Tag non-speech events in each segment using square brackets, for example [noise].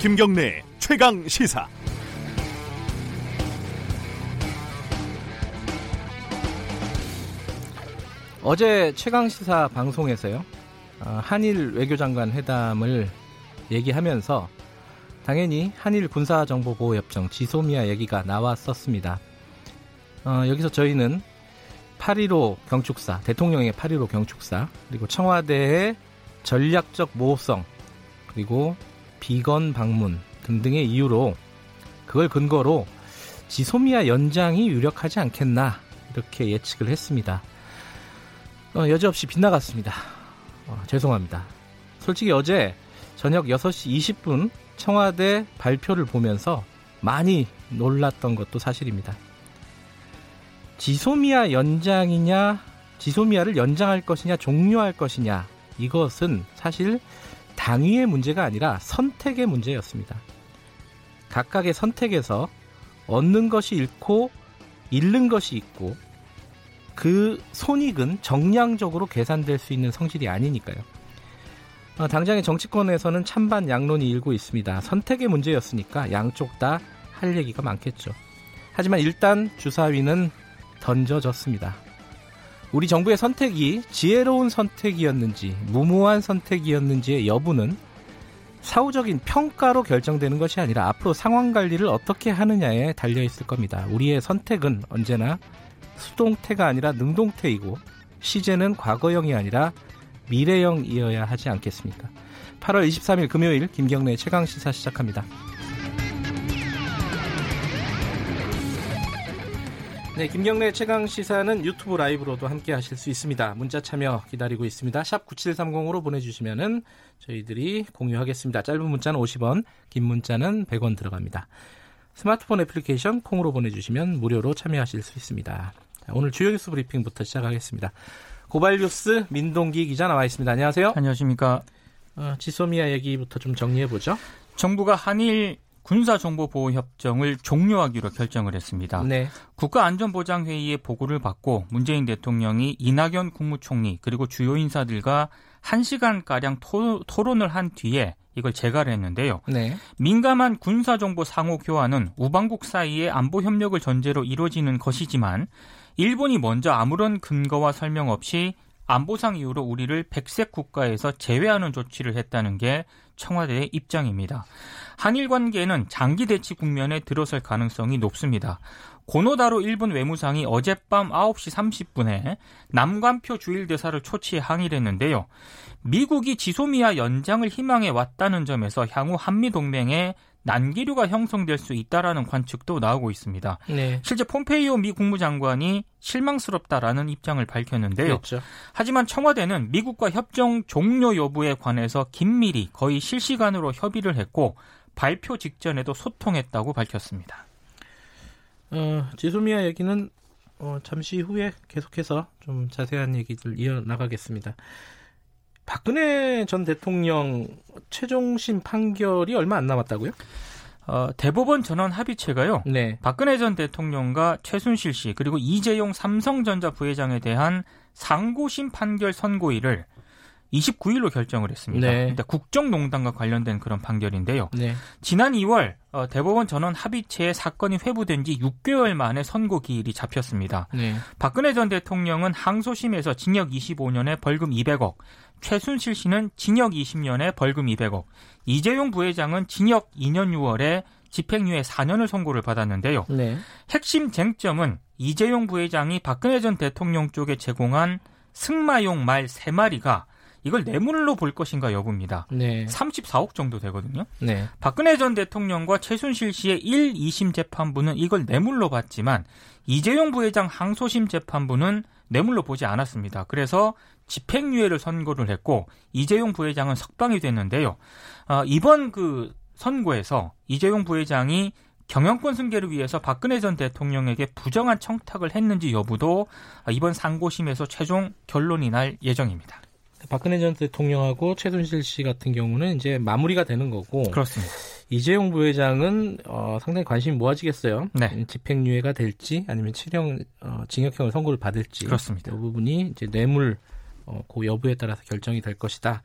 김경래 최강 시사. 어제 최강 시사 방송에서요. 어, 한일 외교장관 회담을 얘기하면서 당연히 한일 군사정보보호협정 지소미아 얘기가 나왔었습니다. 어, 여기서 저희는 8.15 경축사, 대통령의 8.15 경축사, 그리고 청와대의 전략적 모호성, 그리고 비건 방문 등등의 이유로 그걸 근거로 지소미아 연장이 유력하지 않겠나 이렇게 예측을 했습니다. 어, 여지없이 빗나갔습니다. 어, 죄송합니다. 솔직히 어제 저녁 6시 20분 청와대 발표를 보면서 많이 놀랐던 것도 사실입니다. 지소미아 연장이냐, 지소미아를 연장할 것이냐, 종료할 것이냐, 이것은 사실 당위의 문제가 아니라 선택의 문제였습니다. 각각의 선택에서 얻는 것이 잃고 잃는 것이 있고 그 손익은 정량적으로 계산될 수 있는 성질이 아니니까요. 어, 당장의 정치권에서는 찬반 양론이 일고 있습니다. 선택의 문제였으니까 양쪽 다 할 얘기가 많겠죠. 하지만 일단 주사위는 던져졌습니다. 우리 정부의 선택이 지혜로운 선택이었는지 무모한 선택이었는지의 여부는 사후적인 평가로 결정되는 것이 아니라 앞으로 상황 관리를 어떻게 하느냐에 달려 있을 겁니다. 우리의 선택은 언제나 수동태가 아니라 능동태이고 시제는 과거형이 아니라 미래형이어야 하지 않겠습니까? 8월 23일 금요일 김경래 최강 시사 시작합니다. 네, 김경래 최강 시사는 유튜브 라이브로도 함께 하실 수 있습니다. 문자 참여 기다리고 있습니다. 샵 9730으로 보내주시면은 저희들이 공유하겠습니다. 짧은 문자는 50원, 긴 문자는 100원 들어갑니다. 스마트폰 애플리케이션 콩으로 보내주시면 무료로 참여하실 수 있습니다. 자, 오늘 주요 뉴스 브리핑부터 시작하겠습니다. 고발 뉴스 민동기 기자 나와 있습니다. 안녕하세요. 안녕하십니까. 어, 지소미아 얘기부터 좀 정리해보죠. 정부가 한일 군사정보보호협정을 종료하기로 결정을 했습니다. 네. 국가안전보장회의의 보고를 받고 문재인 대통령이 이낙연 국무총리 그리고 주요 인사들과 1시간가량 토, 토론을 한 뒤에 이걸 재가를 했는데요. 네. 민감한 군사정보 상호 교환은 우방국 사이의 안보 협력을 전제로 이루어지는 것이지만 일본이 먼저 아무런 근거와 설명 없이 안보상 이유로 우리를 백색 국가에서 제외하는 조치를 했다는 게 청와대의 입장입니다. 한일 관계는 장기 대치 국면에 들어설 가능성이 높습니다. 고노다로 일본 외무상이 어젯밤 9시 30분에 남관표 주일 대사를 초치해 항의를 했는데요. 미국이 지소미아 연장을 희망해 왔다는 점에서 향후 한미 동맹에 난기류가 형성될 수 있다라는 관측도 나오고 있습니다. 네. 실제 폼페이오 미 국무장관이 실망스럽다라는 입장을 밝혔는데요. 그렇죠. 하지만 청와대는 미국과 협정 종료 여부에 관해서 긴밀히 거의 실시간으로 협의를 했고 발표 직전에도 소통했다고 밝혔습니다. 어, 지소미아 얘기는 어, 잠시 후에 계속해서 좀 자세한 얘기들 이어나가겠습니다. 박근혜 전 대통령 최종심 판결이 얼마 안 남았다고요? 어, 대법원 전원 합의체가요. 네. 박근혜 전 대통령과 최순실 씨 그리고 이재용 삼성전자 부회장에 대한 상고심 판결 선고일을 29일로 결정을 했습니다. 네. 일단 국정농단과 관련된 그런 판결인데요. 네. 지난 2월 어, 대법원 전원 합의체에 사건이 회부된 지 6개월 만에 선고 기일이 잡혔습니다. 네. 박근혜 전 대통령은 항소심에서 징역 25년에 벌금 200억, 최순실 씨는 징역 20년에 벌금 200억, 이재용 부회장은 징역 2년 6월에 집행유예 4년을 선고를 받았는데요. 네. 핵심 쟁점은 이재용 부회장이 박근혜 전 대통령 쪽에 제공한 승마용 말 3마리가 이걸 뇌물로 볼 것인가 여부입니다. 네. 34억 정도 되거든요. 네. 박근혜 전 대통령과 최순실 씨의 1, 2심 재판부는 이걸 뇌물로 봤지만 이재용 부회장 항소심 재판부는 뇌물로 보지 않았습니다. 그래서 집행유예를 선고를 했고 이재용 부회장은 석방이 됐는데요. 어, 이번 그 선고에서 이재용 부회장이 경영권 승계를 위해서 박근혜 전 대통령에게 부정한 청탁을 했는지 여부도 이번 상고심에서 최종 결론이 날 예정입니다. 박근혜 전 대통령하고 최순실 씨 같은 경우는 이제 마무리가 되는 거고 그렇습니다. 이재용 부회장은 어, 상당히 관심이 모아지겠어요. 네. 음, 집행유예가 될지 아니면 칠형 어, 징역형을 선고를 받을지 그렇습니다. 이 부분이 이제 뇌물 어, 그 여부에 따라서 결정이 될 것이다.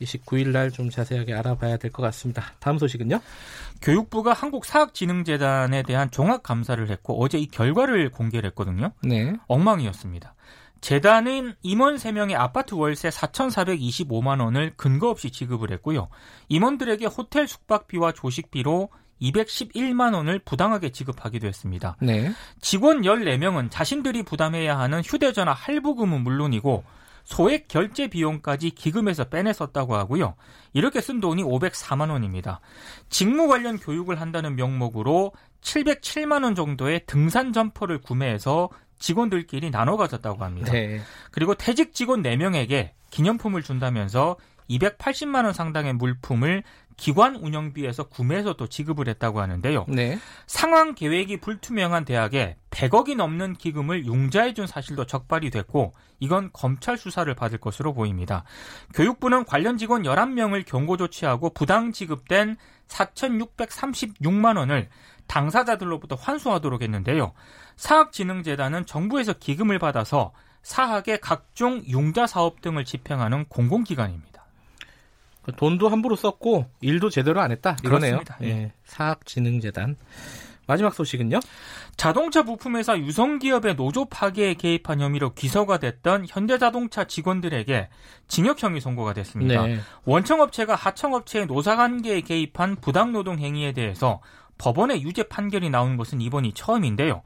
29일 날 좀 자세하게 알아봐야 될 것 같습니다. 다음 소식은요? 교육부가 한국사학진흥재단에 대한 종합 감사를 했고 어제 이 결과를 공개를 했거든요. 네. 엉망이었습니다. 재단은 임원 3명의 아파트 월세 4,425만 원을 근거 없이 지급을 했고요. 임원들에게 호텔 숙박비와 조식비로 211만 원을 부당하게 지급하기도 했습니다. 네. 직원 14명은 자신들이 부담해야 하는 휴대전화 할부금은 물론이고 소액 결제 비용까지 기금에서 빼냈었다고 하고요. 이렇게 쓴 돈이 504만 원입니다. 직무 관련 교육을 한다는 명목으로 707만 원 정도의 등산 점퍼를 구매해서 직원들끼리 나눠 가졌다고 합니다. 네. 그리고 퇴직 직원 4명에게 기념품을 준다면서 280만 원 상당의 물품을 기관 운영비에서 구매해서 또 지급을 했다고 하는데요. 네. 상황 계획이 불투명한 대학에 100억이 넘는 기금을 융자해준 사실도 적발이 됐고 이건 검찰 수사를 받을 것으로 보입니다. 교육부는 관련 직원 11명을 경고 조치하고 부당 지급된 4,636만 원을 당사자들로부터 환수하도록 했는데요. 사학진흥재단은 정부에서 기금을 받아서 사학의 각종 융자 사업 등을 집행하는 공공기관입니다. 그 돈도 함부로 썼고 일도 제대로 안 했다. 이거네요. 그렇습니다. 예. 사학진흥재단. 마지막 소식은요? 자동차 부품 회사 유성기업의 노조 파괴에 개입한 혐의로 기소가 됐던 현대자동차 직원들에게 징역형이 선고가 됐습니다. 네. 원청업체가 하청업체의 노사관계에 개입한 부당노동 행위에 대해서 법원의 유죄 판결이 나온 것은 이번이 처음인데요.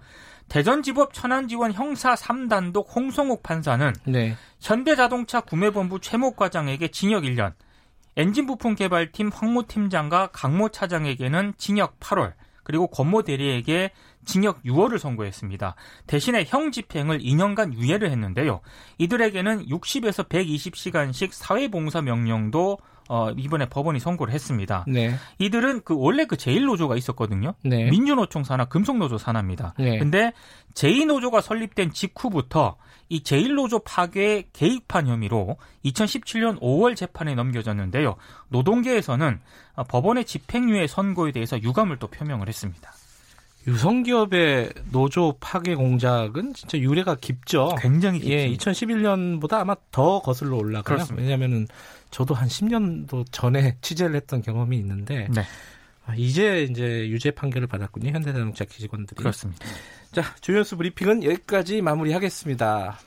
대전지법 천안지원 형사 3단독 홍성욱 판사는 네. 현대자동차 구매본부 최목 과장에게 징역 1년, 엔진 부품 개발팀 황모 팀장과 강모 차장에게는 징역 8월, 그리고 권모 대리에게 징역 6월을 선고했습니다. 대신에 형 집행을 2년간 유예를 했는데요. 이들에게는 60에서 120시간씩 사회봉사 명령도 어, 이번에 법원이 선고를 했습니다. 네. 이들은 그 원래 그 제1노조가 있었거든요. 네. 민주노총 산하 금속노조 산하입니다. 네. 근데 제2노조가 설립된 직후부터 이 제1노조 파괴에 개입한 혐의로 2017년 5월 재판에 넘겨졌는데요. 노동계에서는 법원의 집행유예 선고에 대해서 유감을 또 표명을 했습니다. 유성기업의 노조 파괴 공작은 진짜 유래가 깊죠. 굉장히 예, 깊습니다. 2011년보다 아마 더 거슬러 올라가요. 그렇습니다. 왜냐하면은 저도 한 10년도 전에 [laughs] 취재를 했던 경험이 있는데 네, 아, 이제 이제 유죄 판결을 받았군요. 현대자동차 직원들이. 그렇습니다. 자, 주연수 브리핑은 여기까지 마무리하겠습니다.